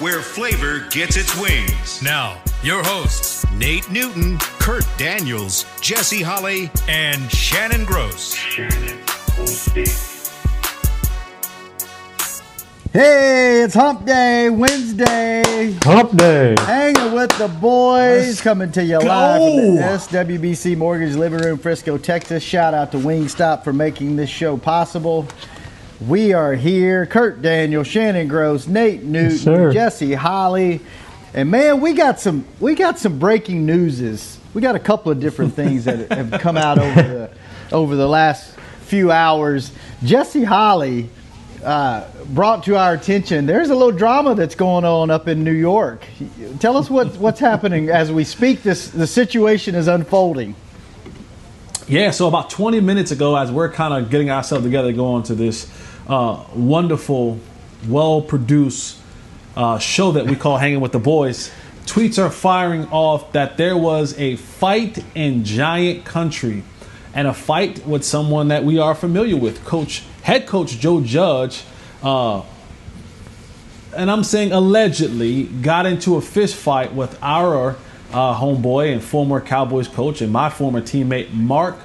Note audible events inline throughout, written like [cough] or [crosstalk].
where flavor gets its wings. Now, your hosts, Nate Newton, Kurt Daniels, Jesse Holly, and Shannon Gross. Hey, it's Hump Day, Wednesday. Hump Day. Hanging with the boys, coming to you live from the SWBC Mortgage Living Room, Frisco, Texas. Shout out to Wingstop for making this show possible. We are here. Kurt Daniel, Shannon Gross, Nate Newton, sir. Jesse Holly, and man, we got some we got some breaking newses. We got a couple of different [laughs] things that have come out over the over the last few hours. Jesse Holly uh, brought to our attention. There's a little drama that's going on up in New York. Tell us what, what's happening as we speak. This the situation is unfolding. Yeah, so about 20 minutes ago, as we're kind of getting ourselves together, going to this uh, wonderful, well produced uh, show that we call Hanging with the Boys, tweets are firing off that there was a fight in Giant Country and a fight with someone that we are familiar with, Coach, head coach Joe Judge. Uh, and I'm saying allegedly got into a fist fight with our uh, homeboy and former Cowboys coach and my former teammate Marc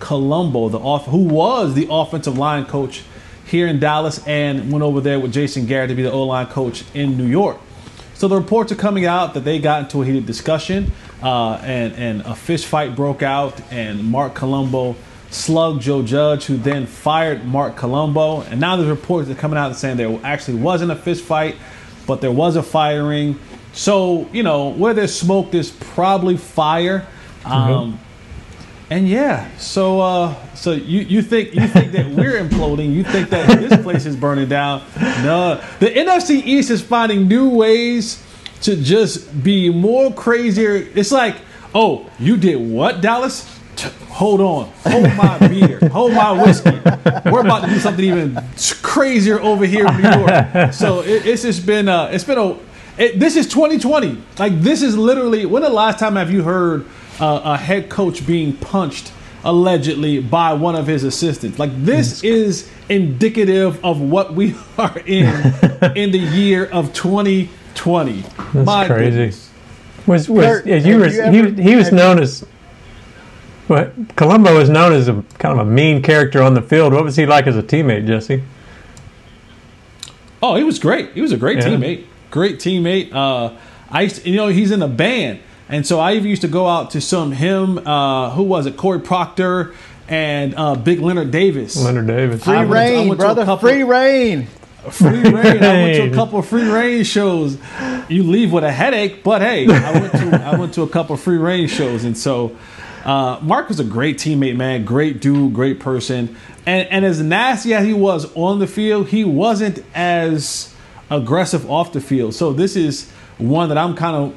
Colombo, the off who was the offensive line coach here in Dallas and went over there with Jason Garrett to be the O line coach in New York. So the reports are coming out that they got into a heated discussion uh, and and a fist fight broke out and Marc Colombo slugged Joe Judge, who then fired Marc Colombo. And now there's reports that are coming out saying there actually wasn't a fist fight, but there was a firing. So you know where there's smoke, there's probably fire. Um, and yeah, so uh, so you, you think you think that we're [laughs] imploding? You think that this place is burning down? No, the NFC East is finding new ways to just be more crazier. It's like, oh, you did what, Dallas? T- Hold on, hold my beer, hold my whiskey. We're about to do something even crazier over here in New York. So it, it's just been uh, it's been a it, this is 2020. Like this is literally when the last time have you heard uh, a head coach being punched allegedly by one of his assistants? Like this is indicative of what we [laughs] are in in the year of 2020. That's My crazy. goodness. Was was Kurt, yeah, you have were you ever- he, he was known as what Colombo was known as a kind of a mean character on the field. What was he like as a teammate, Jesse? Oh, he was great. He was a great Yeah. teammate. Great teammate. Uh, I used to- you know he's in a band, and so I even used to go out to some him. Uh, who was it? Cory Procter and uh, Big Leonard Davis. Leonard Davis. Free I went reign, went brother. couple- Free reign. Free reign. I went to a couple of free reign shows. You leave with a headache, but hey, I went to I went to a couple of free reign shows, and so uh, Marc was a great teammate, man. Great dude, great person, and and as nasty as he was on the field, he wasn't as aggressive off the field. So this is one that I'm kind of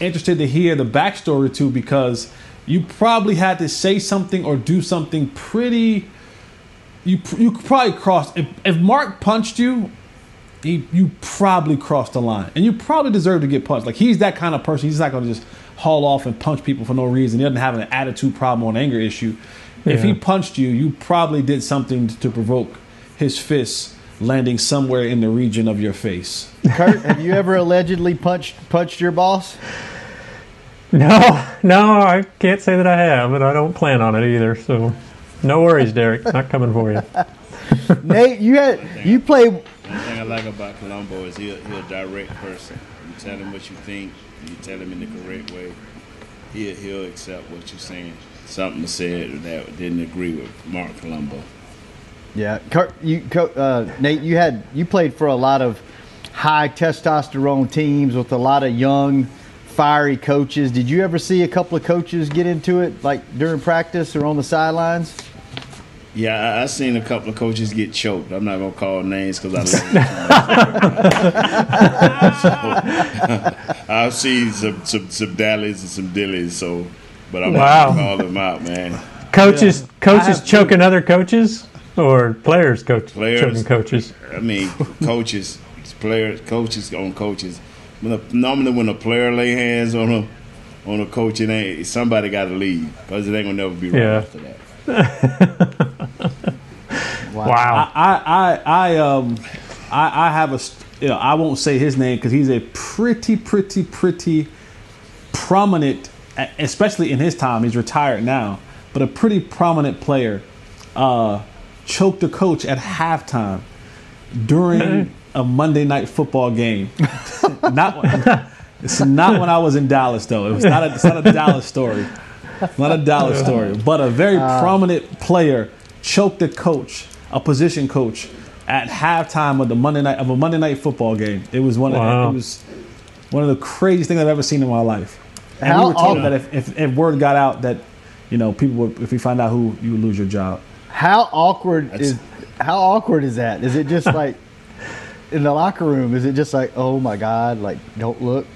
interested to hear the backstory to because you probably had to say something or do something pretty you you probably crossed if, if Marc punched you, he, you probably crossed the line, and you probably deserve to get punched. Like he's that kind of person. He's not going to just haul off and punch people for no reason. He doesn't have an attitude problem or an anger issue. If he punched you, you probably did something to provoke his fists landing somewhere in the region of your face. Kurt, have you ever allegedly punched punched your boss? No, no, I can't say that I have, and I don't plan on it either. So, no worries, Derek. Not coming for you. [laughs] Nate, you had you play One thing I like about Colombo is he'll, he'll direct person. You tell him what you think, you tell him in the correct way. He'll, he'll accept what you're saying. Something said that didn't agree with Marc Colombo. Yeah, Kurt, you, uh, Nate, you had you played for a lot of high testosterone teams with a lot of young, fiery coaches. Did you ever see a couple of coaches get into it, like during practice or on the sidelines? Yeah, I, I seen a couple of coaches get choked. I'm not gonna call names because I love them. [laughs] I've seen some some some dallies and some dillies. So, but I'm Wow. not gonna call them out, man. Coaches, Yeah. Coaches have choking other coaches, or players coach Players. choking coaches. I mean, coaches, players, coaches on coaches. When a, normally, when a player lay hands on a on a coach, it ain't somebody got to leave because it ain't gonna never be right Yeah. after that. [laughs] Wow. I, I, I, um, I, I have a, you know, I won't say his name because he's a pretty, pretty, pretty prominent, especially in his time. He's retired now, but a pretty prominent player. Uh, choked a coach at halftime during a Monday night football game. [laughs] not when, it's not when I was in Dallas though. It was not a, it's not a Dallas story. Not a Dallas story, but a very ah. prominent player choked a coach, a position coach, at halftime of the Monday night of a Monday night football game. It was one Wow. of it was one of the craziest things I've ever seen in my life. And How we were told that if, if, if word got out that you know people would if we find out who you would lose your job. How awkward That's- is how awkward is that? Is it just [laughs] like in the locker room? Is it just like, oh my god, like don't look,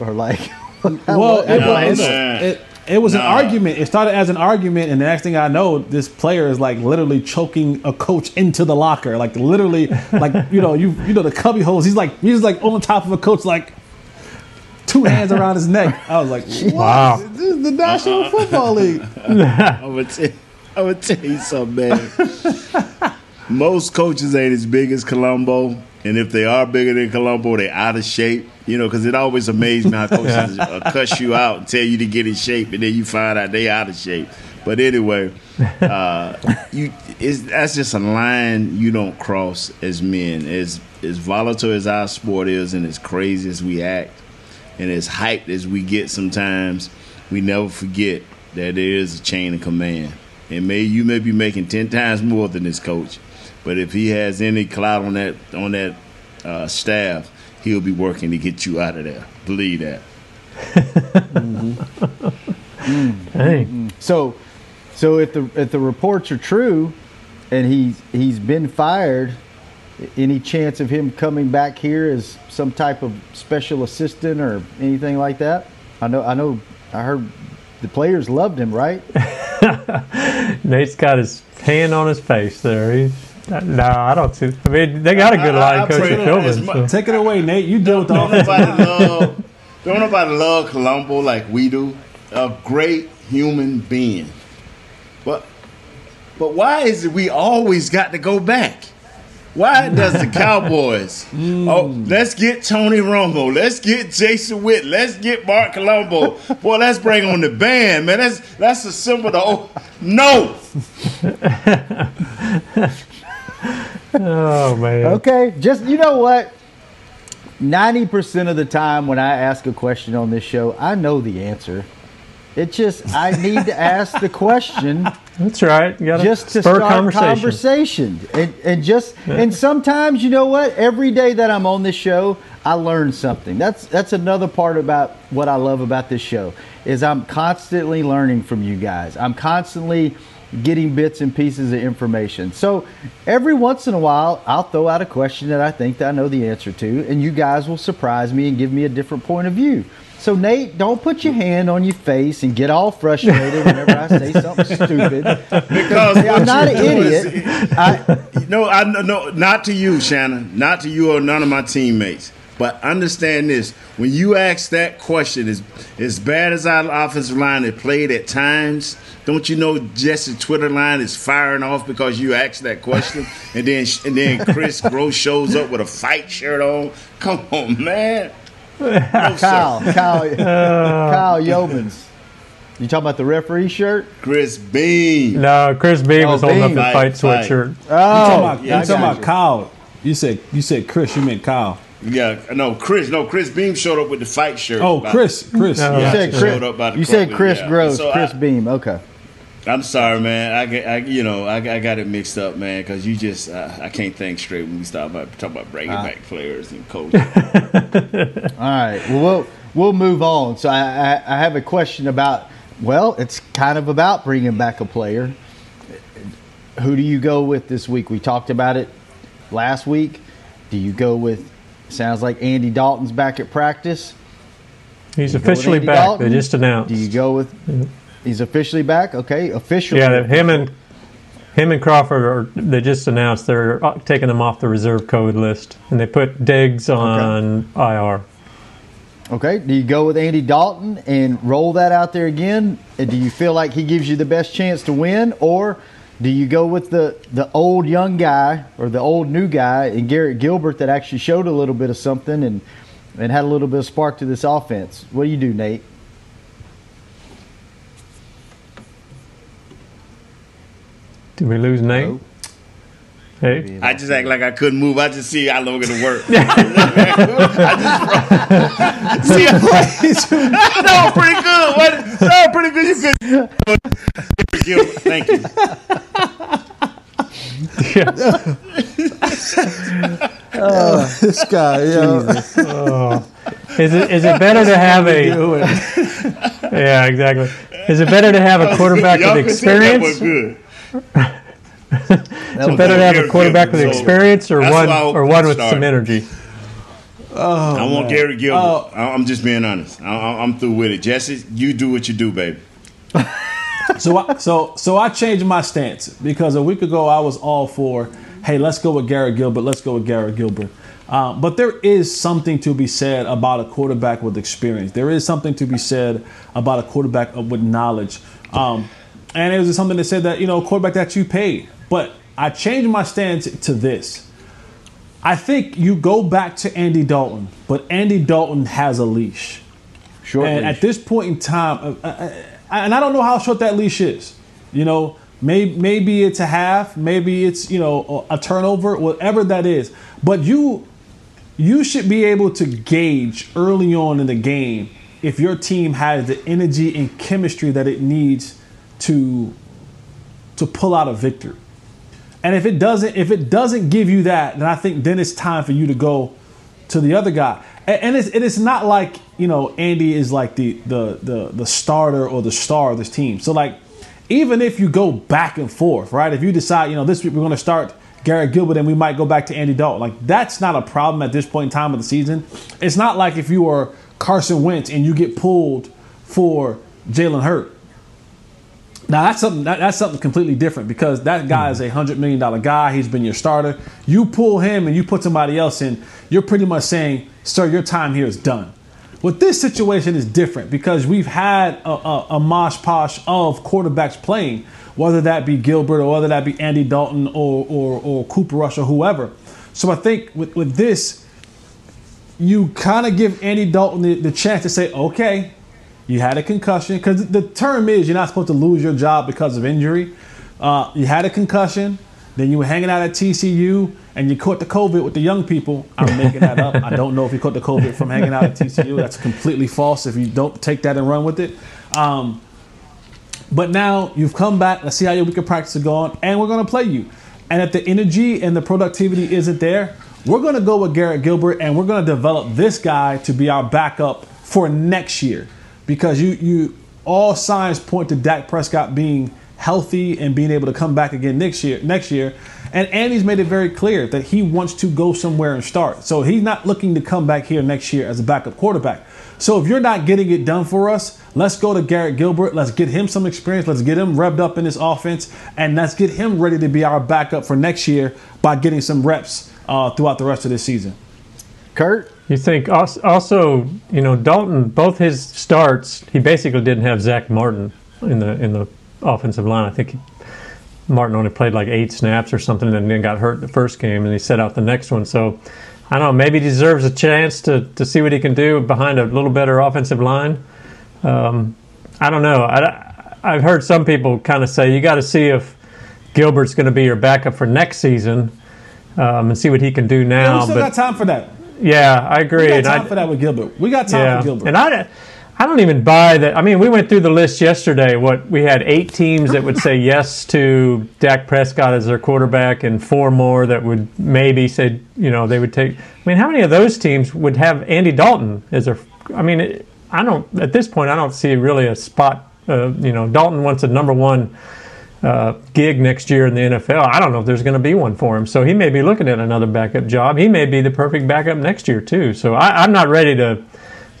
or like? [laughs] Well, it, No, was, it, it was an argument. It started as an argument, and the next thing I know, this player is like literally choking a coach into the locker, like literally, like you know, you you know the cubby holes. He's like he's like on top of a coach, like two hands around his neck. I was like. [laughs] Wow. This is the National Football League. I would tell, [laughs] I would tell you something, man. Most coaches ain't as big as Colombo, and if they are bigger than Colombo, they out of shape. You know, because it always amazes me how [laughs] coaches uh, cuss you out and tell you to get in shape, and then you find out they out of shape. But anyway, uh, [laughs] you it's, that's just a line you don't cross as men. As as volatile as our sport is, and as crazy as we act, and as hyped as we get sometimes, we never forget that there is a chain of command. And may you may be making ten times more than this coach, but if he has any clout on that on that uh, staff, he'll be working to get you out of there. Believe that. Hey, So, so if the if the reports are true, and he's he's been fired, any chance of him coming back here as some type of special assistant or anything like that? I know I know I heard the players loved him, right? [laughs] Nate's got his hand on his face there. He's, no, I don't see. I mean, they got a good I- I- line I coach pray at Philbin. So. Take it away, Nate. You deal with the Don't offense. nobody love don't nobody love Colombo like we do. A great human being. But but why is it we always got to go back? Why does the Cowboys? [laughs] Mm. Oh, let's get Tony Romo. Let's get Jason Witt. Let's get Marc Colombo. Boy, let's bring on the band, man. That's that's a symbol. To, oh, no. [laughs] Oh man. Okay, just you know what? Ninety percent of the time when I ask a question on this show, I know the answer. It just I need to ask the question That's right. You got just to spur start conversation. conversation, and, and just and sometimes you know what? Every day that I'm on this show, I learn something. That's that's another part about what I love about this show is I'm constantly learning from you guys. I'm constantly getting bits and pieces of information. So every once in a while, I'll throw out a question that I think that I know the answer to, and you guys will surprise me and give me a different point of view. So Nate, don't put your hand on your face and get all frustrated whenever I say something [laughs] stupid. Because I'm not an do is- idiot. I, No, I no, not to you, Shannon. Not to you or none of my teammates. But understand this: when you ask that question, as as bad as our offensive line has played at times, don't you know Jesse's Twitter line is firing off because you asked that question, and then and then Chris Gross shows up with a fight shirt on. Come on, man. No, [laughs] sir. Kyle, Kyle, [laughs] uh, Kyle Yeomans. You talking about the referee shirt? Chris Bean. No, Chris Beam Oh, was holding up the Fight, fight fight. sweatshirt. Oh, talking about, yeah, you talking I about Kyle. You said you said Chris. You meant Kyle. Yeah, no, Chris. No, Chris Beam showed up with the fight shirt. Oh, Chris. Chris. No. you said Chris. showed up by the You said club, Chris yeah. Gross, So Chris I- Beam. Okay. I'm sorry, man. I, I you know, I, I got it mixed up, man, because you just, uh, I can't think straight when we start about talking about bringing Ah. back players and coaches. [laughs] All right. Well, we'll we'll move on. So I, I, I have a question about. Well, it's kind of about bringing back a player. Who do you go with this week? We talked about it last week. Do you go with? Sounds like Andy Dalton's back at practice. He's You go with officially back. Dalton? They just announced. Do you go with? He's officially back. Okay, officially. Yeah, him and him and Crawford are. They just announced they're uh, taking them off the reserve COVID list, and they put Diggs on IR. Okay. Do you go with Andy Dalton and roll that out there again? And do you feel like he gives you the best chance to win, or do you go with the the old young guy or the old new guy and Garrett Gilbert that actually showed a little bit of something and and had a little bit of spark to this offense? What do you do, Nate? Did we lose Nate? Nope. Hey, I just act like I couldn't move. I just see how long it'll work. [laughs] I just see [laughs] that was pretty good. What? That was pretty good. You could. Thank you. [laughs] Oh, this guy, yeah. Oh. is it is it better to have a? yeah, exactly. Is it better to have a quarterback Y'all with could that was experience? Good. Is better to have a quarterback with experience or that's one why I hope or one with started. some energy? I want Garrett Gilbert. Oh. I- I'm just being honest. I- I- I'm through with it. Jesse, you do what you do, baby. [laughs] So I, so so I changed my stance because a week ago I was all for, hey, let's go with Garrett Gilbert. Let's go with Garrett Gilbert. Uh, but there is something to be said about a quarterback with experience. There is something to be said about a quarterback with knowledge. Um, and it was something that said that you know quarterback that you paid. But I changed my stance to this. I think you go back to Andy Dalton, but Andy Dalton has a leash. Short And leash. at this point in time, uh, uh, uh, and I don't know how short that leash is. You know, maybe maybe it's a half, maybe it's you know a turnover, whatever that is. But you you should be able to gauge early on in the game if your team has the energy and chemistry that it needs to to pull out a victory. And if it doesn't, if it doesn't give you that, then I think then it's time for you to go to the other guy. And, and it's it is not like you know Andy is like the the the the starter or the star of this team. So like even if you go back and forth, right? If you decide you know this week we're going to start Garrett Gilbert and we might go back to Andy Dalton, like that's not a problem at this point in time of the season. It's not like if you are Carson Wentz and you get pulled for Jalen Hurts. Now that's something that, that's something completely different because that guy is a hundred million dollar guy. He's been your starter. You pull him and you put somebody else in. You're pretty much saying, "Sir, your time here is done." With this situation is different because we've had a, a, a mosh posh of quarterbacks playing, whether that be Gilbert or whether that be Andy Dalton or or, or Cooper Rush or whoever. So I think with, with this, you kind of give Andy Dalton the, the chance to say, okay, you had a concussion. Because the term is you're not supposed to lose your job because of injury. Uh, you had a concussion, then you were hanging out at TCU, and you caught the COVID with the young people. I'm making that up. I [laughs] don't know if you caught the COVID from hanging out at TCU. That's completely false if you don't take that and run with it. Um, but now you've come back. Let's see how your week of practice is going, and we're going to play you. And if the energy and the productivity isn't there, we're going to go with Garrett Gilbert, and we're going to develop this guy to be our backup for next year, because you you all signs point to Dak Prescott being healthy and being able to come back again next year. Next year, and Andy's made it very clear that he wants to go somewhere and start. So he's not looking to come back here next year as a backup quarterback. So if you're not getting it done for us, let's go to Garrett Gilbert. Let's get him some experience. Let's get him revved up in this offense, and let's get him ready to be our backup for next year by getting some reps uh, throughout the rest of this season. Kurt, You think also, you know, Dalton, both his starts, he basically didn't have Zack Martin in the in the offensive line. I think he, Martin only played like eight snaps or something, and then got hurt the first game, and he set out the next one. So I don't know. Maybe he deserves a chance to to see what he can do behind a little better offensive line. Um, I don't know. I, I've heard some people kind of say you got to see if Gilbert's going to be your backup for next season. Um, and see what he can do Yeah, now. we still but got time for that. Yeah, I agree. We got time I- for that with Gilbert. We got time yeah, for Gilbert. and I, I don't even buy that. I mean, we went through the list yesterday. What we had eight teams that would say yes to Dak Prescott as their quarterback, and four more that would maybe say, you know, they would take. I mean, how many of those teams would have Andy Dalton as their? I mean, I don't. At this point, I don't see really a spot. Uh, you know, Dalton wants a number one uh, gig next year in the NFL. I don't know if there's going to be one for him. So he may be looking at another backup job. He may be the perfect backup next year too. So I, I'm not ready to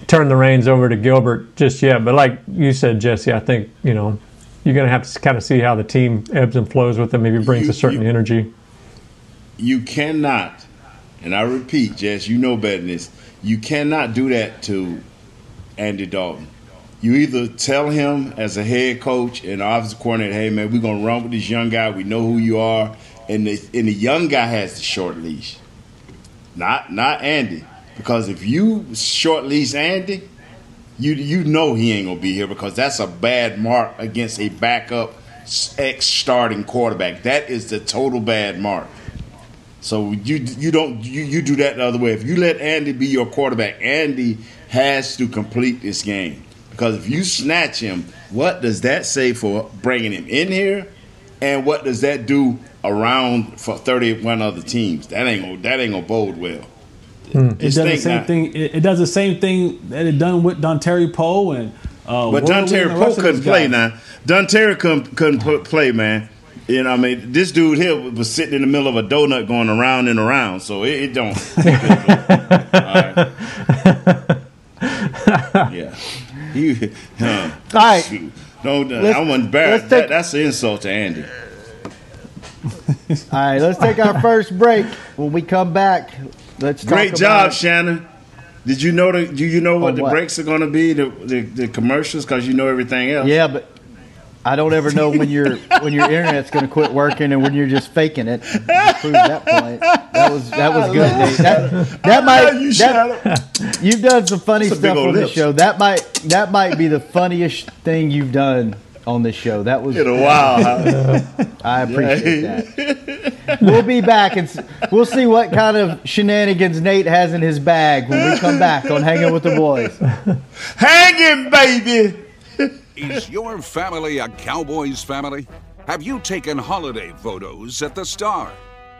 turn the reins over to Gilbert just yet. But like you said, Jesse, I think you know you're going to have to kind of see how the team ebbs and flows with him. Maybe brings You- a certain you- energy. You cannot, and I repeat, Jess, you know better than this. You cannot do that to Andy Dalton. You either tell him as a head coach and offensive coordinator, "Hey man, we're gonna run with this young guy. We know who you are," and the and the young guy has the short leash, not not Andy. Because if you short leash Andy, you you know he ain't gonna be here because that's a bad mark against a backup ex starting quarterback. That is the total bad mark. So you you don't you, you do that the other way. If you let Andy be your quarterback, Andy has to complete this game because if you snatch him, what does that say for bringing him in here, and what does that do around for thirty one other teams? That ain't gonna that ain't gonna bode well. It does the same now. thing. It, it does the same thing that it done with Dontari Poe and. Uh, But Dontari Poe couldn't play now. Dontari couldn't, couldn't play, man. You know, what I mean, this dude here was sitting in the middle of a donut going around and around, so it, it don't. [laughs] Right. [laughs] yeah. He, [laughs] huh. All right. Shoot. No, I'm embarrassed. take- That, that's an insult to Andy. All right, let's take our first break. When we come back, let's talk Great job, Shannon. Did you know the? Do you know what On the what? breaks are going to be? The, the the commercials because you know everything else. Yeah, but I don't ever know when your [laughs] when your internet's going to quit working and when you're just faking it. You proved that point. That was that was good, [laughs] Nate. That, that might You that, you've done some funny Some stuff old on this show. That might that might be the funniest thing you've done on this show. That was In a while. huh? [laughs] I appreciate that. We'll be back and we'll see what kind of shenanigans Nate has in his bag when we come back on Hanging with the Boys. Hanging, baby. Is your family a Cowboys family? Have you taken holiday photos at the Star?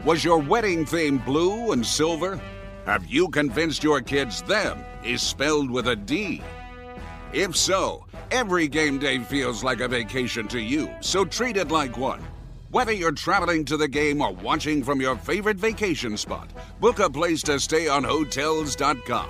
Was your wedding theme blue and silver? Have you convinced your kids them is spelled with a D? If so, every game day feels like a vacation to you, so treat it like one. Whether you're traveling to the game or watching from your favorite vacation spot, book a place to stay on Hotels.com.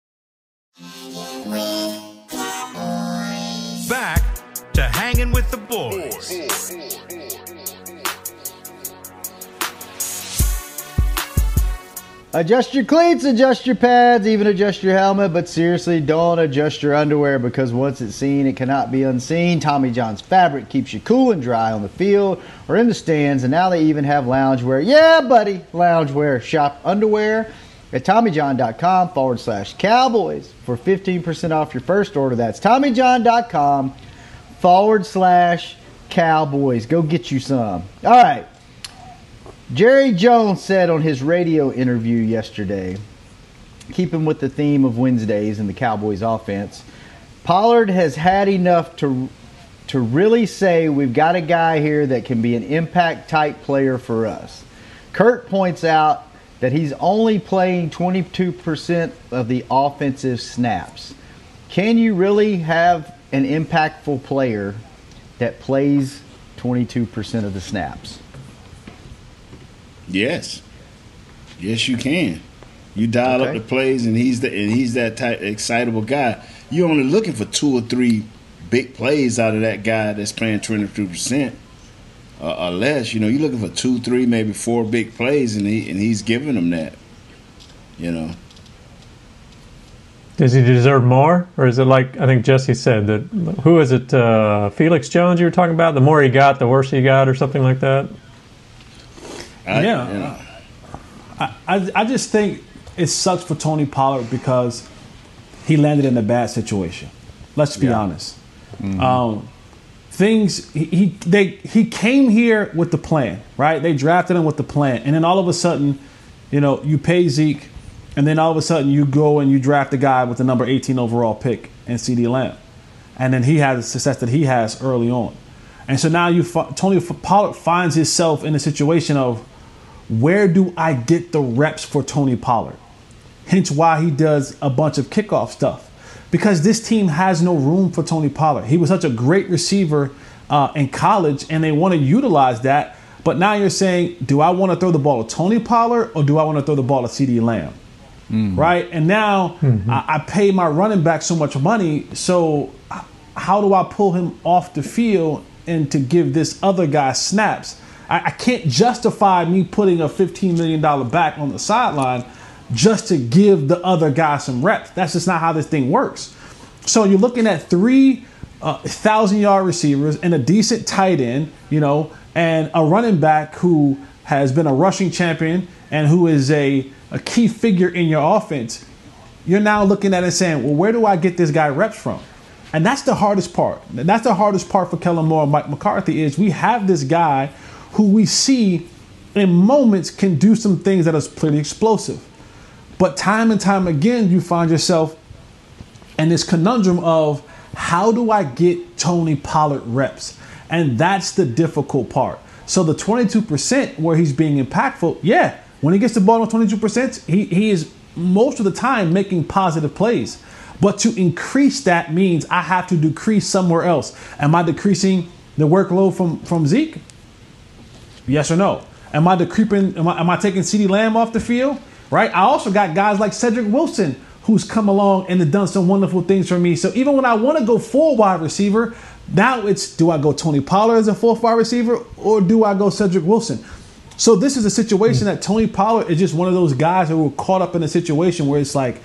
Adjust your cleats, adjust your pads, even adjust your helmet, but seriously, don't adjust your underwear because once it's seen, it cannot be unseen. Tommy John's fabric keeps you cool and dry on the field or in the stands, and now they even have loungewear. Yeah, buddy, loungewear. Shop underwear at TommyJohn.com forward slash Cowboys for 15% off your first order. That's TommyJohn.com forward slash Cowboys. Go get you some. All right. Jerry Jones said on his radio interview yesterday, keeping with the theme of Wednesdays and the Cowboys offense, Pollard has had enough to to really say we've got a guy here that can be an impact type player for us. Kurt points out that he's only playing 22% of the offensive snaps. can you really have an impactful player that plays 22% of the snaps? Yes. Yes, you can. You dial Okay. up the plays, and he's the and he's that type excitable guy. You're only looking for two or three big plays out of that guy that's playing 22 percent uh, or less. You know, you're looking for two, three, maybe four big plays, and he and he's giving them that. You know, Does he deserve more, or is it like I think Jesse said that? Who is it? Uh, Felix Jones you were talking about. The more he got, the worse he got, or something like that. I, Yeah. you know, I, I, I just think it sucks for Tony Pollard because he landed in a bad situation. Let's be honest. Um, things he, he they he came here with the plan, right? They drafted him with the plan, and then all of a sudden, you know, you pay Zeke, and then all of a sudden you go and you draft a guy with the number 18 overall pick and CeeDee Lamb, and then he has the success that he has early on, and so now you Tony Pollard finds himself in a situation of where do I get the reps for Tony Pollard? Hence why he does a bunch of kickoff stuff. Because this team has no room for Tony Pollard. He was such a great receiver uh, in college, and they want to utilize that. But now you're saying, do I want to throw the ball to Tony Pollard or do I want to throw the ball to CeeDee Lamb? Right? And now I, I pay my running back so much money. So how do I pull him off the field and to give this other guy snaps? I, I can't justify me putting a $15 million back on the sideline just to give the other guy some reps. That's just not how this thing works. So you're looking at three uh, thousand yard receivers and a decent tight end, you know, and a running back who has been a rushing champion and who is a, a key figure in your offense. You're now looking at it saying, well, where do I get this guy reps from? And that's the hardest part. That's the hardest part for Kellen Moore and Mike McCarthy is we have this guy who we see in moments can do some things that is pretty explosive. But time and time again, you find yourself in this conundrum of how do I get Tony Pollard reps? And that's the difficult part. So the 22% where he's being impactful, yeah, when he gets the ball on 22%, he, he is most of the time making positive plays. But to increase that means I have to decrease somewhere else. Am I decreasing the workload from, from Zeke? Yes or no? Am I decreasing? Am I, am I taking CeeDee Lamb off the field? Right. I also got guys like Cedric Wilson who's come along and have done some wonderful things for me. So even when I want to go full wide receiver, now it's do I go Tony Pollard as a fourth wide receiver or do I go Cedric Wilson? So this is a situation that Tony Pollard is just one of those guys who were caught up in a situation where it's like,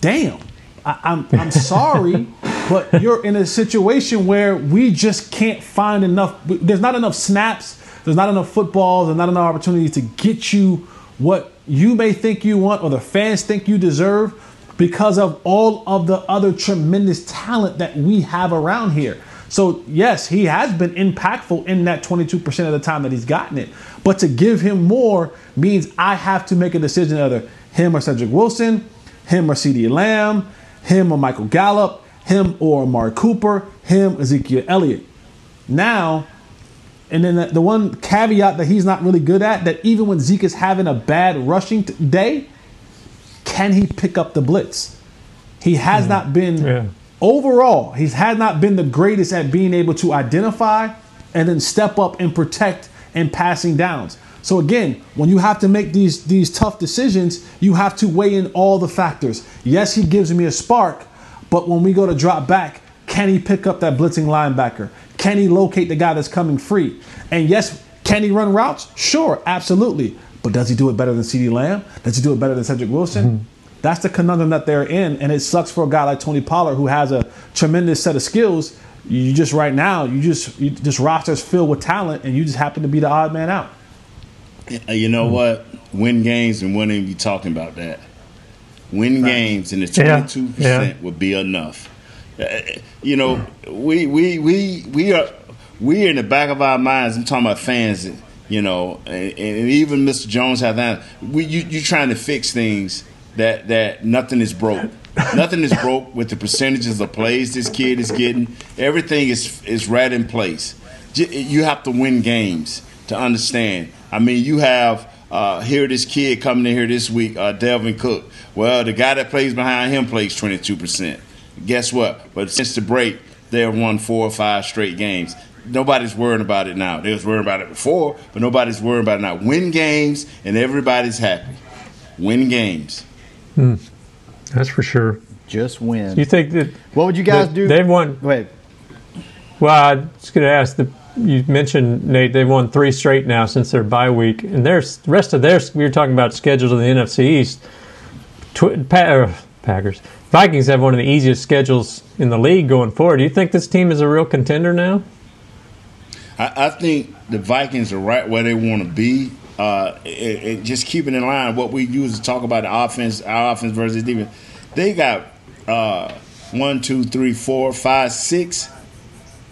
damn, I, I'm I'm sorry, [laughs] but you're in a situation where we just can't find enough. There's not enough snaps. There's not enough footballs. There's not enough opportunities to get you what you may think you want or the fans think you deserve because of all of the other tremendous talent that we have around here. So, yes, he has been impactful in that 22% of the time that he's gotten it. But to give him more means I have to make a decision either him or Cedric Wilson, him or CeeDee Lamb, him or Michael Gallup, him or Mark Cooper, him Ezekiel Elliott. Now, and then the, the one caveat that he's not really good at that even when Zeke is having a bad rushing t- day, can he pick up the blitz? He has hmm. not been overall. He's had not been the greatest at being able to identify and then step up and protect and passing downs. So again, when you have to make these these tough decisions, you have to weigh in all the factors. Yes, he gives me a spark, but when we go to drop back, can he pick up that blitzing linebacker? Can he locate the guy that's coming free? And yes, can he run routes? Sure, absolutely. But does he do it better than CeeDee Lamb? Does he do it better than Cedric Wilson? Mm-hmm. That's the conundrum that they're in, and it sucks for a guy like Tony Pollard who has a tremendous set of skills. You just right now, you just you, this roster's filled with talent, and you just happen to be the odd man out. You know hmm. what? Win games and when are you talking about that. Win games and the Yeah, twenty two percent would be enough. You know, we we we we are we in the back of our minds. I'm talking about fans. You know, and, and even Mr. Jones has that. We you you trying to fix things that that nothing is broke. nothing is broke with the percentages of plays this kid is getting. Everything is is right in place. You have to win games to understand. I mean, you have uh, here this kid coming in here this week, uh, Dalvin Cook. Well, the guy that plays behind him plays twenty two percent. Guess what? But since the break, they have won four or five straight games. Nobody's worrying about it now. They was worrying about it before, but nobody's worrying about it now. Win games, and everybody's happy. Win games. Hmm. That's for sure. Just win. You think that? What would you guys that do? They've won. Wait. Well, I was going to ask. The, you mentioned Nate. They've won three straight now since their bye week, and their the rest of their. We were talking about schedules in the NFC East. Tw- pa- er, Packers, Vikings have one of the easiest schedules in the league going forward. Do you think this team is a real contender now? I, I think the Vikings are right where they want to be. Uh, it, it, just keeping in line what we use to talk about the offense, our offense versus defense. They got uh, one, two, three, four, five, six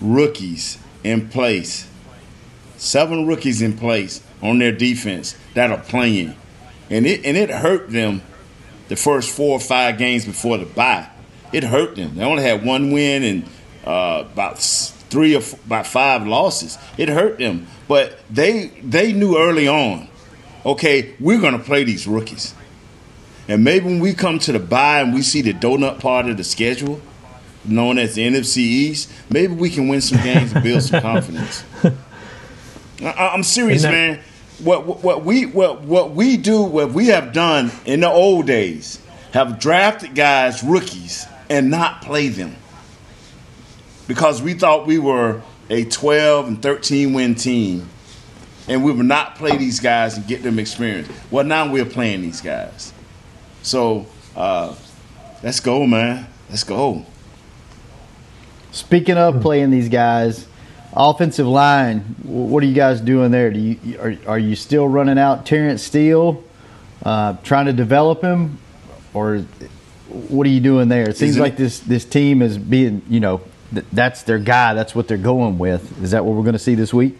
rookies in place. Seven rookies in place on their defense that are playing, and it and it hurt them the first four or five games before the bye. It hurt them. They only had one win and uh, about three or f- about five losses. It hurt them, but they they knew early on, okay, we're gonna play these rookies, and maybe when we come to the bye and we see the donut part of the schedule, known as the NFC East, maybe we can win some games and build some [laughs] confidence. I, I'm serious, that- man. What, what we what what we do, what we have done in the old days, have drafted guys, rookies, and not play them because we thought we were a 12 and 13 win team, and we would not play these guys and get them experience. Well, now we're playing these guys, so uh, let's go, man. Let's go. Speaking of playing these guys, offensive line, what are you guys doing there? Do you are, are you still running out Terrence Steele, uh, trying to develop him, or what are you doing there? It seems Isn't like this this team is being, you know, th- that's their guy. That's what they're going with. Is that what we're going to see this week?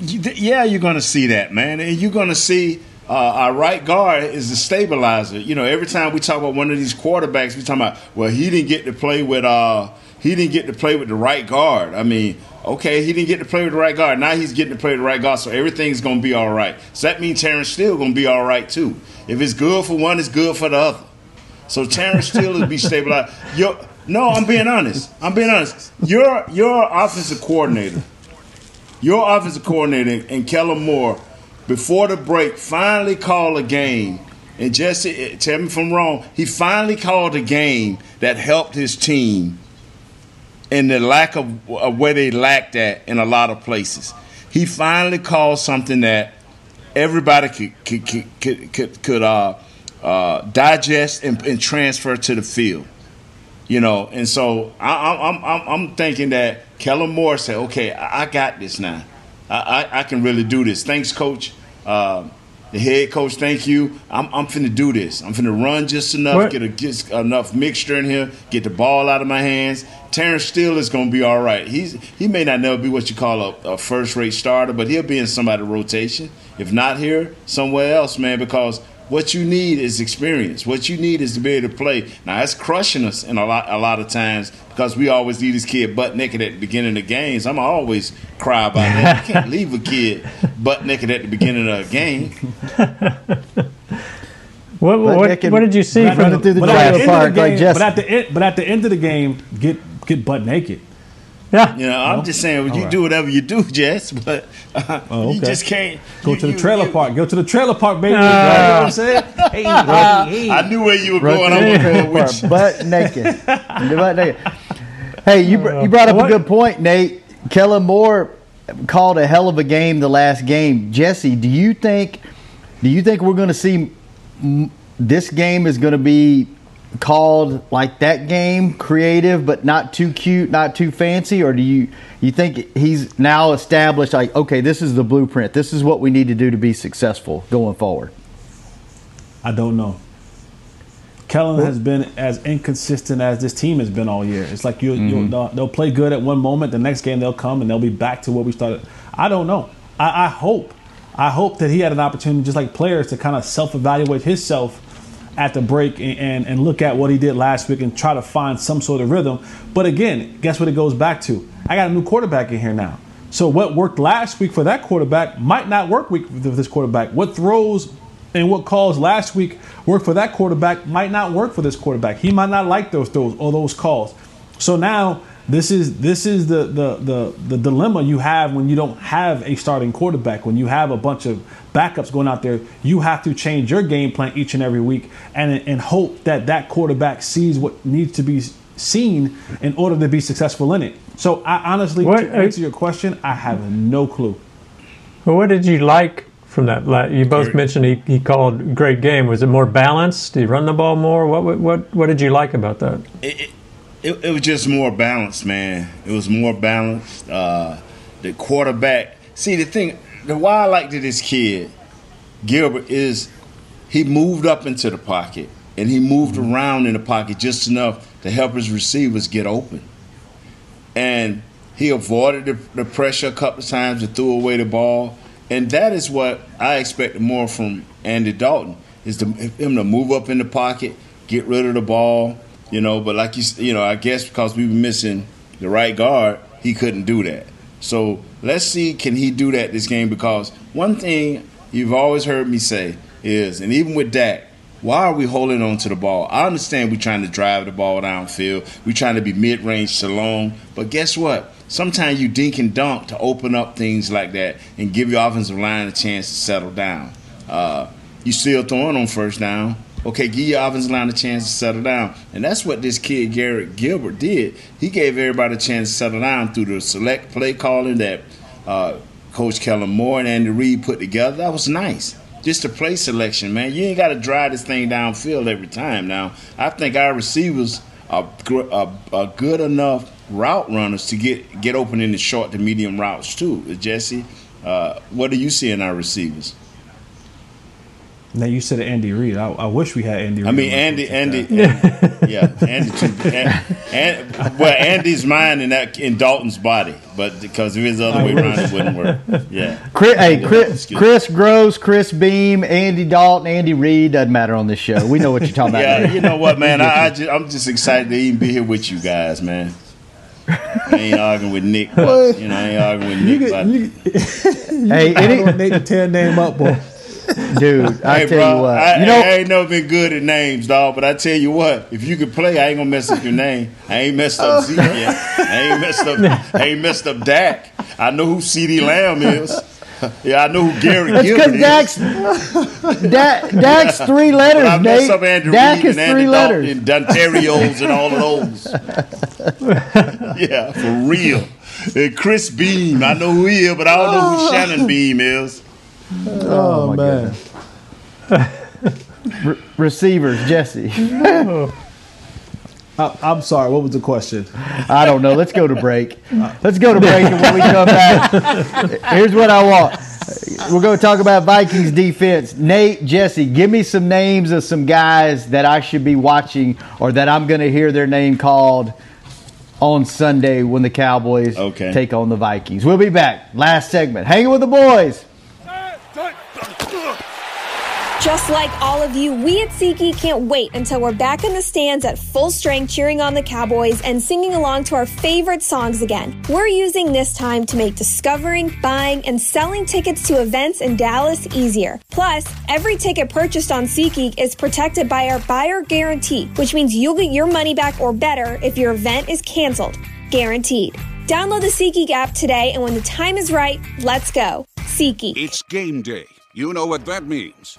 Yeah, you're going to see that, man, and you're going to see. Uh, our right guard is the stabilizer. You know, every time we talk about one of these quarterbacks, we talk about, well, he didn't get to play with, uh, he didn't get to play with the right guard. I mean, okay, he didn't get to play with the right guard. Now he's getting to play with the right guard, so everything's to be all right. So that means Terrence Steele to be all right too. If it's good for one, it's good for the other. So Terrence Steele will be stabilized. [laughs] Your, no, I'm being honest. I'm being honest. Your your offensive coordinator, your offensive coordinator and Kellen Moore, before the break, finally called a game. And Jesse, tell me if I'm wrong. He finally called a game that helped his team in the lack of, of where they lacked at in a lot of places. He finally called something that everybody could could could could, could, could uh, uh, digest and, and transfer to the field. You know, and so I, I'm I'm I'm thinking that Kellen Moore said, "Okay, I, I got this now. I, I, I can really do this. Thanks, coach." Uh, the head coach, thank you. I'm, I'm finna do this. I'm finna run just enough, What? get a get enough mixture in here, get the ball out of my hands. Terrence Steele is gonna be all right. He's he may not never be what you call a, a first rate starter, but he'll be in somebody's rotation. If not here, somewhere else, man. Because what you need is experience. What you need is to be able to play. Now that's crushing us in a lot a lot of times because we always leave this kid butt naked at the beginning of games. I'm always cry about that. You can't [laughs] leave a kid butt naked at the beginning of a game. What, what, what did you see run from it through the But the of park the like game, Jesse. but at the end, but at the end of the game, get get butt naked. Yeah, You know, I'm just saying, you All right. do whatever you do, Jess, but uh, Oh, you just can't Go you- to the trailer you- park. Go to the trailer park, baby. Ah. you know what I'm saying? [laughs] Hey, hey, hey. I knew where you were Run going. through I'm going trailer with park, you. butt naked. [laughs] butt naked. Hey, you br- you brought up a good point, Nate. Kellen Moore called a hell of a game the last game. Jesse, do you think do you think we're going to see mm, this game is going to be called like that game, creative but not too cute, not too fancy, or do you you think he's now established like okay, this is the blueprint. This is what we need to do to be successful going forward. I don't know. Kellen has been as inconsistent as this team has been all year. It's like you, you mm-hmm. they'll, they'll play good at one moment, the next game they'll come and they'll be back to where we started. I don't know. I, I hope, I hope that he had an opportunity, just like players, to kind of self-evaluate himself at the break and, and, and look at what he did last week and try to find some sort of rhythm. But again, guess what it goes back to? I got a new quarterback in here now. So what worked last week for that quarterback might not work week for this quarterback. What throws And what calls last week worked for that quarterback might not work for this quarterback. He might not like those throws or those calls. So now this is this is the, the the the dilemma you have when you don't have a starting quarterback. When you have a bunch of backups going out there, you have to change your game plan each and every week and and hope that that quarterback sees what needs to be seen in order to be successful in it. So I honestly, What- to answer your question, I have no clue. Well, what did you like from that? You both mentioned he, he called great game. Was it more balanced? Did he run the ball more? What what what, what did you like about that? It, it, it, it was just more balanced, man. It was more balanced. Uh, the quarterback. See, the thing, the why I liked this kid, Gilbert, is he moved up into the pocket and he moved around in the pocket just enough to help his receivers get open. And he avoided the, the pressure a couple of times and threw away the ball. And that is what I expected more from Andy Dalton is to, him to move up in the pocket, get rid of the ball, you know. But like you, you know, I guess because we were missing the right guard, he couldn't do that. So let's see, can he do that this game? Because one thing you've always heard me say is, and even with Dak, why are we holding on to the ball? I understand we're trying to drive the ball downfield. We're trying to be mid-range to long. But guess what? Sometimes you dink and dunk to open up things like that and give your offensive line a chance to settle down. Uh, you still throwing on first down. Okay, give your offensive line a chance to settle down. And that's what this kid, Garrett Gilbert, did. He gave everybody a chance to settle down through the select play calling that uh, Coach Kellen Moore and Andy Reid put together. That was nice. Just the play selection, man. You ain't got to drive this thing downfield every time. Now, I think our receivers are, are, are good enough route runners to get get open in the short to medium routes too. Jesse, uh, what do you see in our receivers? Now you said Andy Reid. I, I wish we had Andy. Reid. I mean, on Andy, coach Andy, like [laughs] yeah, Andy. Too, and, and, well, Andy's mind in that in Dalton's body, but because if it was the other oh, way around, it wouldn't work. Yeah. Chris, hey, Chris. Chris Groves, Chris Beam, Andy Dalton, Andy Reid doesn't matter on this show. We know what you're talking about. [laughs] Yeah, Nate. you know what, man? I, I just, I'm just excited to even be here with you guys, man. I ain't arguing with Nick, but, you know, I ain't arguing with Nick. but, [laughs] hey, I any, don't Nate to tear name up, boy. Dude, I hey, tell bro, you what, I, you know, I ain't never been good at names, dog. But I tell you what, if you could play, I ain't gonna mess up your name. I ain't messed up oh. Zeke yet. I ain't messed up. I ain't messed up Dak. I know who CeeDee Lamb is. [laughs] Yeah, I know who Gary that's Gilbert because is. Dax, da, Dax [laughs] three letters, I messed Nate. up Andrew Dak Reid is and three Andy letters. And Donterios and all of those. [laughs] yeah, for real. And Chris Beam, I know who he is, but I don't know who oh. Shannon Beam is. Oh, oh man. Re- receivers, Jesse. [laughs] I, I'm sorry. What was the question? I don't know. Let's go to break. Let's go to break, and when we come back, here's what I want. We're going to talk about Vikings defense. Nate, Jesse, give me some names of some guys that I should be watching or that I'm going to hear their name called on Sunday when the Cowboys Okay. take on the Vikings. We'll be back. Last segment. Hanging with the boys. Just like all of you, we at SeatGeek can't wait until we're back in the stands at full strength cheering on the Cowboys and singing along to our favorite songs again. We're using this time to make discovering, buying, and selling tickets to events in Dallas easier. Plus, every ticket purchased on SeatGeek is protected by our buyer guarantee, which means you'll get your money back or better if your event is canceled. Guaranteed. Download the SeatGeek app today, and when the time is right, let's go. SeatGeek. It's game day. You know what that means.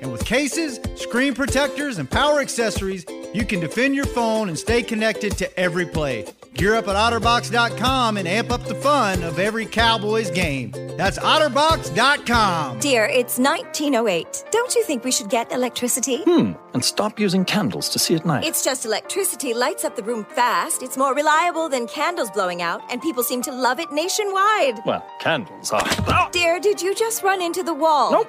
And with cases, screen protectors, and power accessories, you can defend your phone and stay connected to every play. Gear up at OtterBox.com and amp up the fun of every Cowboys game. That's OtterBox.com. Dear, it's 1908. Don't you think we should get electricity? Hmm, and stop using candles to see at night. It's just electricity lights up the room fast. It's more reliable than candles blowing out, and people seem to love it nationwide. Well, candles are. Dear, did you just run into the wall? Nope.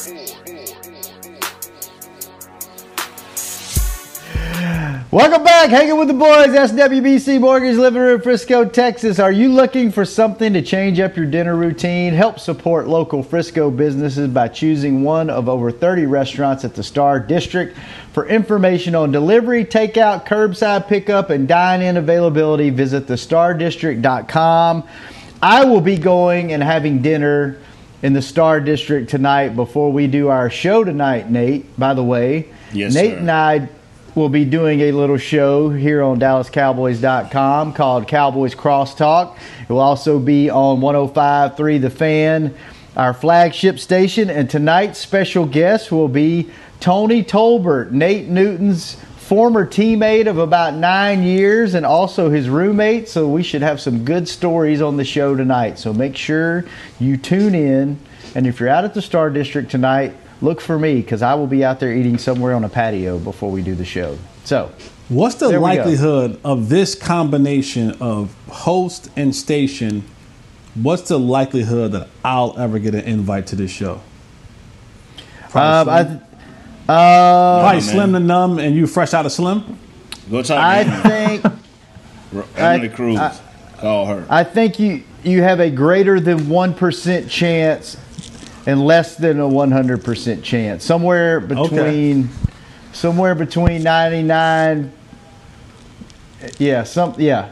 Welcome back, hanging with the boys. SWBC Mortgage Living Room, Frisco, Texas. Are you looking for something to change up your dinner routine? Help support local Frisco businesses by choosing one of over 30 restaurants at the Star District. For information on delivery, takeout, curbside pickup, and dine-in availability, visit thestardistrict.com. I will be going and having dinner in the Star District tonight before we do our show tonight, Nate. By the way, Yes, Nate sir. and I will be doing a little show here on DallasCowboys.com called Cowboys Crosstalk. It will also be on 105.3 The Fan, our flagship station. And tonight's special guest will be Tony Tolbert, Nate Newton's former teammate of about nine years and also his roommate. So we should have some good stories on the show tonight. So make sure you tune in. And if you're out at the Star District tonight, look for me because I will be out there eating somewhere on a patio before we do the show. So, What's the There we go. likelihood of this combination of host and station? What's the likelihood that I'll ever get an invite to this show? um, I, Probably uh, Probably slim to numb, and you fresh out of slim. Go talk I to think [laughs] Emily I- Cruz. I- Call her. I think you you have a greater than one percent chance and less than a one hundred percent chance. Somewhere between somewhere between ninety nine. Yeah, some yeah.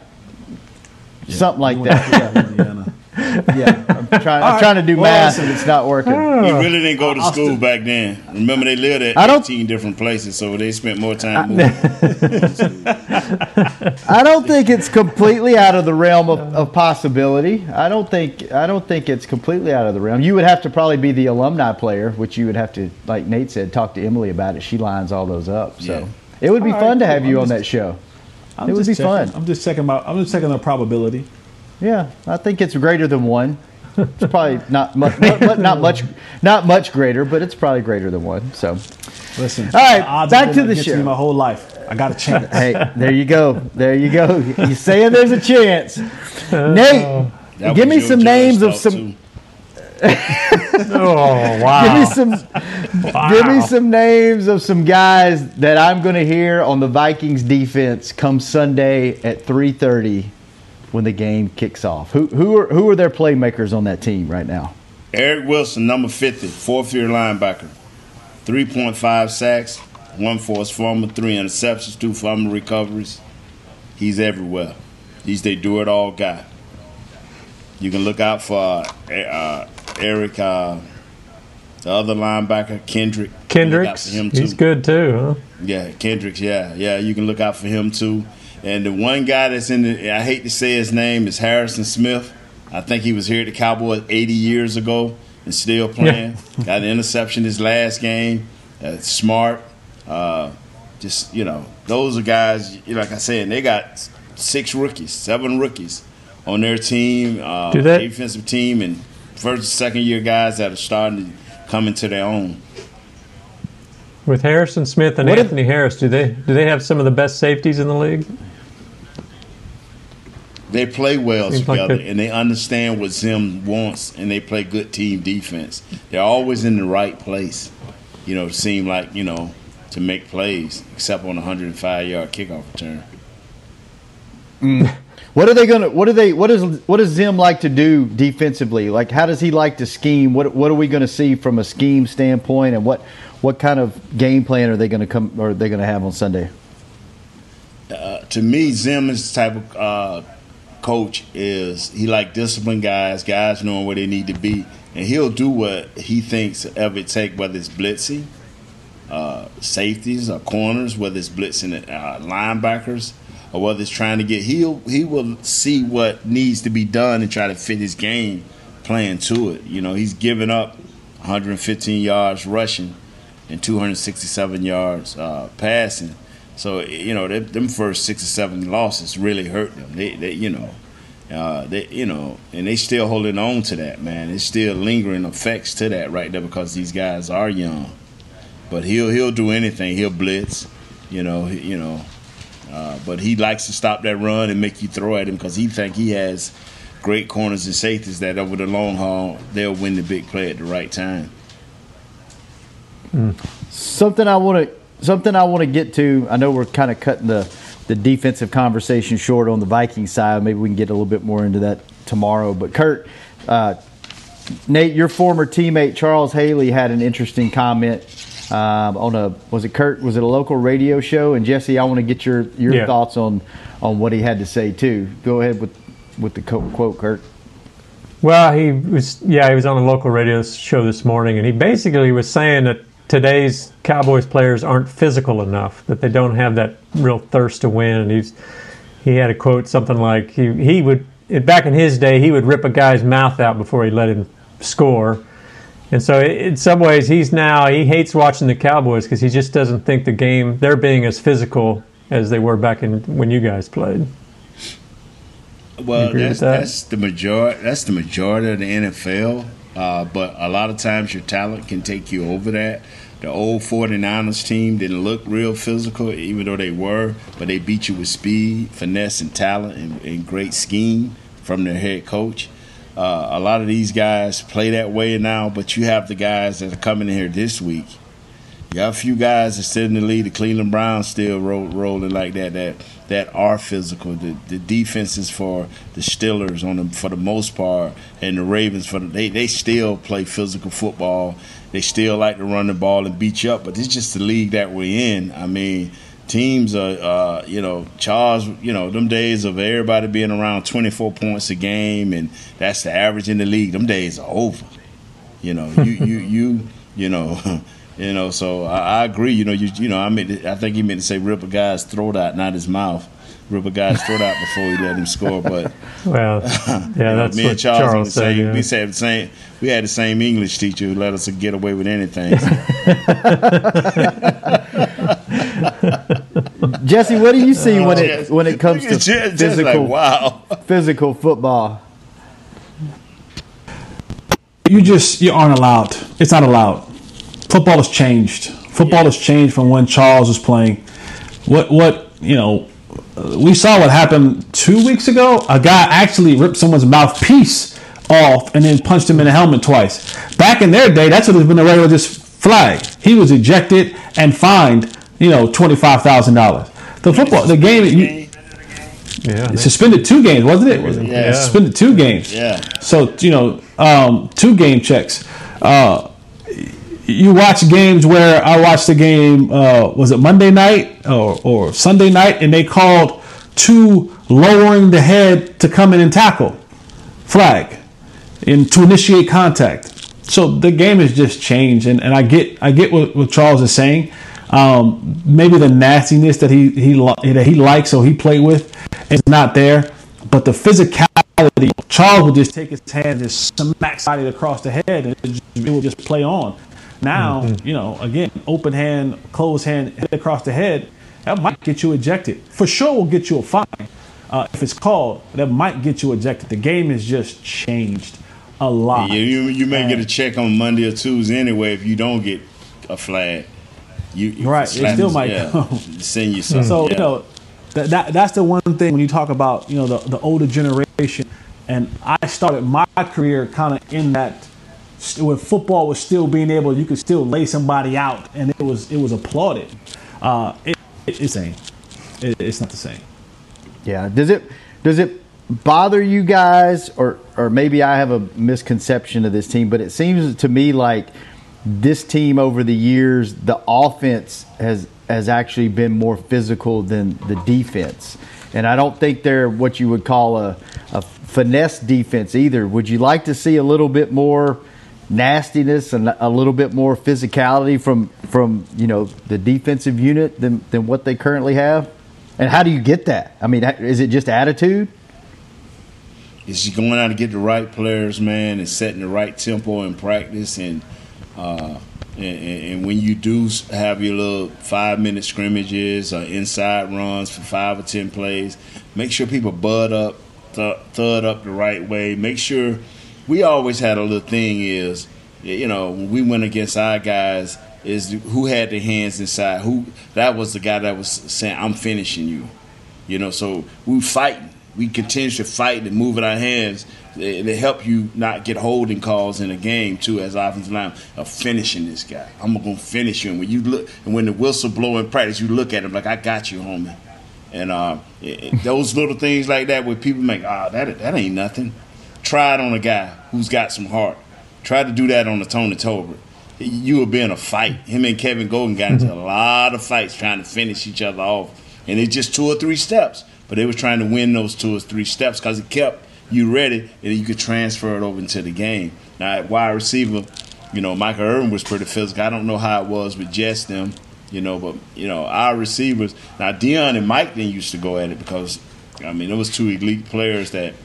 Something like that. [laughs] Yeah. yeah. I'm trying. I'm All trying to do Well, math, and it's not working. He really didn't go to I'll school back then. Remember, they lived at I don't- 18 different places, so they spent more time moving. [laughs] I don't think it's completely out of the realm of, of possibility. I don't think I don't think it's completely out of the realm. You would have to probably be the alumni player, which you would have to, like Nate said, talk to Emily about it. She lines all those up. So Yeah. it would be All right, fun to cool. have you I'm on just- that show. I'm it would just be checking- fun. I'm just checking my. I'm just checking the probability. Yeah, I think it's greater than one. It's probably not much, not, not [laughs] much, not much greater, but it's probably greater than one. So, Listen. All right, back to the against me show. My whole life, I got a chance. [laughs] hey, there you go. There you go. You saying there's a chance, Nate? Oh. That Give me your some names of some. [laughs] Oh wow! Give me some. Give me some names of some guys that I'm going to hear on the Vikings defense come Sunday at 3:30 when the game kicks off. Who who are who are their playmakers on that team right now? Eric Wilson, number 50, fourth year linebacker. 3.5 sacks, one forced fumble, three interceptions, two fumble recoveries. He's everywhere. He's they do it all guy. You can look out for uh, uh, Eric, uh, the other linebacker, Kendrick. You can look out Kendricks, he's good too, huh? Yeah, Kendricks. Yeah, yeah. You can look out for him too. And the one guy that's in the, I hate to say his name, is Harrison Smith. I think he was here at the Cowboys 80 years ago and still playing. Got an interception his last game. Uh, smart. Uh, just you know, those are guys. Like I said, they got six rookies, seven rookies on their team. Uh, Do defensive team and first, and second year guys that are starting to come into their own. With Harrison Smith and What if- Anthony Harris, do they do they have some of the best safeties in the league? They play well Seems together they- and they understand what Zim wants and they play good team defense. They're always in the right place. You know, seem like, you know, to make plays, except on a 105 yard kickoff return. [laughs] What are they going to? What are they? What is what does Zim like to do defensively? Like, how does he like to scheme? What what are we going to see from a scheme standpoint? And what what kind of game plan are they going to come? Or are they going to have on Sunday? Uh, to me, Zim is the type of uh, coach is he like disciplined guys, guys knowing where they need to be, and he'll do what he thinks ever take, whether it's blitzing uh, safeties or corners, whether it's blitzing uh, linebackers or whether it's trying to get he'll he will see what needs to be done and try to fit his game plan to it. You know, he's given up 115 yards rushing and 267 yards uh, passing. So you know, they, them first six or seven losses really hurt them. They, they you know, uh, they, you know, and they still holding on to that, man. It's still lingering effects to that right there because these guys are young. But he'll he'll do anything. He'll blitz, you know, you know. Uh, but he likes to stop that run and make you throw at him because he think he has great corners and safeties that over the long haul they'll win the big play at the right time. Mm. Something I want to something I want to get to. I know we're kind of cutting the the defensive conversation short on the Viking side. Maybe we can get a little bit more into that tomorrow. But Kurt, uh, Nate, your former teammate Charles Haley had an interesting comment um, on a was it Kurt was it a local radio show? And Jesse, I want to get your your Yeah. thoughts on on what he had to say too. Go ahead with with the quote, Kurt. Well, he was yeah, he was on a local radio show this morning, and he basically was saying that today's Cowboys players aren't physical enough, that they don't have that real thirst to win. And he's he had a quote something like he he would back in his day he would rip a guy's mouth out before he let him score. And so, in some ways, he's now he hates watching the Cowboys because he just doesn't think the game they're being as physical as they were back in when you guys played. Well, that's that? that's the majority. That's the majority of the NFL. Uh, but a lot of times your talent can take you over that. The old 49ers team didn't look real physical, even though they were, but they beat you with speed, finesse, and talent, and, and great scheme from their head coach. Uh, a lot of these guys play that way now, but you have the guys that are coming in here this week. You got a few guys that still in the league. The Cleveland Browns still roll, rolling like that. That that are physical. The, the defenses for the Steelers on them for the most part, and the Ravens for the, they they still play physical football. They still like to run the ball and beat you up. But it's just the league that we're in. I mean, teams are uh, you know Charles. You know them days of everybody being around 24 points a game, and that's the average in the league. Them days are over. You know, you you [laughs] you you know. [laughs] You know, so I, I agree. You know, you you know, I mean, I think he meant to say rip a guy's throat out, not his mouth. Rip a guy's throat out before he let him score. But [laughs] Well, [laughs] you yeah, know, that's me what and Charles, Charles were said. same, yeah. we said the same. We had the same English teacher who let us get away with anything. [laughs] Jesse, what do you see when it oh, when it comes to at Jess- Jess physical like, wow. physical football? you just you aren't allowed. It's not allowed. Football has changed. Football has changed from when Charles was playing. What what you know? We saw what happened two weeks ago. A guy actually ripped someone's mouthpiece off and then punched him in the helmet twice. Back in their day, that's what has been a regular just flag. He was ejected and fined. You know, twenty five thousand dollars. The football, the game, you, yeah, suspended two games, wasn't it? Yeah. Suspended two games. Yeah. So you know, um, two game checks. Uh, you watch games where I watched the game. Uh, was it Monday night or, or Sunday night, and they called two lowering the head to come in and tackle, flag, and to initiate contact. So the game has just changed, and, and I get I get what, what Charles is saying. Um, maybe the nastiness that he he that he likes or he played with is not there, but the physicality. Charles would just take his hand and smack somebody across the head, and it, would just play on. Now, you know, again, open hand, closed hand, hit across the head, that might get you ejected. For sure, will get you a fine uh, if it's called. That might get you ejected. The game has just changed a lot. You, you, you may get a check on Monday or Tuesday anyway if you don't get a flag. You, you Right, it still might yeah, come. send you something. So yeah. you know, that, that that's the one thing when you talk about you know the, the older generation, and I started my career kind of in that when football was still being able, you could still lay somebody out, and it was it was applauded. Uh, it, it, it's same. It, it's not the same. Yeah. Does it does it bother you guys, or or maybe I have a misconception of this team, but it seems to me like this team over the years, the offense has has actually been more physical than the defense, and I don't think they're what you would call a, a finesse defense either. Would you like to see a little bit more nastiness and a little bit more physicality from from you know the defensive unit than than what they currently have? And how do you get that? I mean, is it just attitude? It's just going out to get the right players, man, and setting the right tempo in practice. And, uh, and, and when you do have your little five minute scrimmages or inside runs for five or ten plays, make sure people bud up, th- thud up the right way. Make sure we always had a little thing is, you know, when we went against our guys, is who had the hands inside. Who that was the guy that was saying, "I'm finishing you," you know. So we fighting we continue to fight and move our hands to help you not get holding calls in a game too as offensive line of finishing this guy. I'm gonna finish you. And when you look and when the whistle blow in practice, you look at him like I got you, homie. And uh, it, those little things like that where people make, ah, oh, that that ain't nothing. Try it on a guy who's got some heart. Try to do that on the Tony Tolbert. You will be in a fight. Him and Kevin Gogan got into mm-hmm. a lot of fights trying to finish each other off. And it's just two or three steps. But they were trying to win those two or three steps because it kept you ready and you could transfer it over into the game. Now, at wide receiver, you know, Michael Irvin was pretty physical. I don't know how it was with Jess them, you know, but, you know, our receivers. Now, Deion and Mike then used to go at it because, I mean, it was two elite players that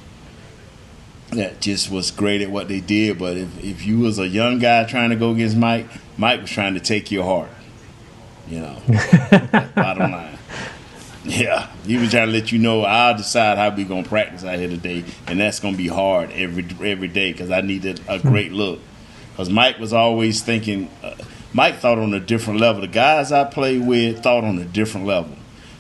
that just was great at what they did. But if, if you was a young guy trying to go against Mike, Mike was trying to take your heart. You know, [laughs] bottom line. Yeah, he was trying to let you know I'll decide how we gonna practice out here today, and that's gonna be hard every every day because I needed a great look. Because Mike was always thinking, uh, Mike thought on a different level. The guys I played with thought on a different level.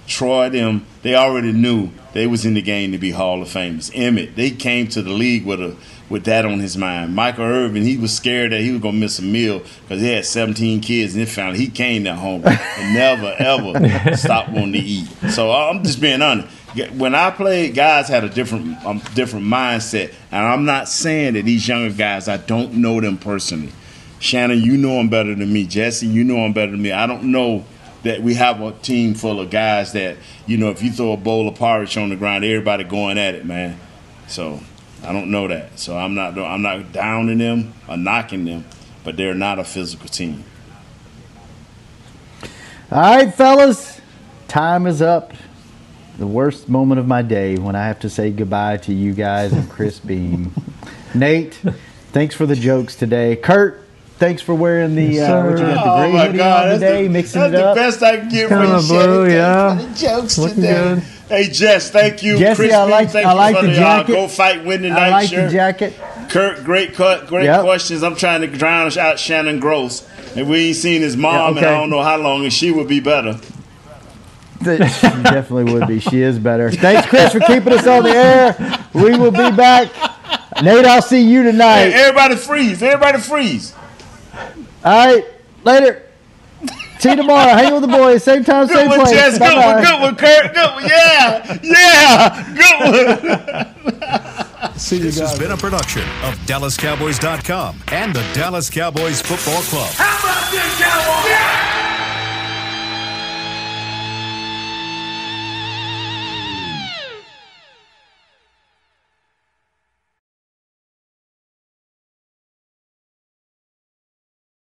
Troy, them, they already knew they was in the game to be Hall of Famers. Emmitt, they came to the league with a with that on his mind. Michael Irvin, he was scared that he was gonna miss a meal because he had 17 kids and he found he came that home and never [laughs] ever stopped wanting to eat. So I'm just being honest. When I played, guys had a different um, different mindset, and I'm not saying that these younger guys I don't know them personally. Shannon, you know them better than me. Jesse, you know them better than me. I don't know that we have a team full of guys that you know if you throw a bowl of porridge on the ground, everybody going at it, man. So I don't know that. So I'm not I'm not downing them or knocking them, but they're not a physical team. All right, fellas, time is up. The worst moment of my day when I have to say goodbye to you guys and Chris Beam. [laughs] Nate, thanks for the jokes today. Kurt, Thanks for wearing the yes, uh, what you got the gray oh hoodie God, on today, the, mixing it up. That's the best I can get for you, blue, yeah. Jokes Looking today. Good. Hey Jess, thank you. Jesse, Chris I like, thank I like the, the jacket. Uh, go fight, win tonight. I like shirt. the jacket. Kurt, great, cut, great yep. questions. I'm trying to drown out Shannon Gross, and we ain't seen his mom, yeah, okay. and I don't know how long, and she would be better. she definitely would be. She is better. Thanks, Chris, for keeping us on the air. We will be back. Nate, I'll see you tonight. Hey, everybody freeze. Everybody freeze. All right, later. See you tomorrow. Hang with the boys. Same time, good same one, place. Jess. Good one, good one, Kurt. Good one. Yeah, yeah. Good one. See you this guys. has been a production of DallasCowboys.com and the Dallas Cowboys Football Club.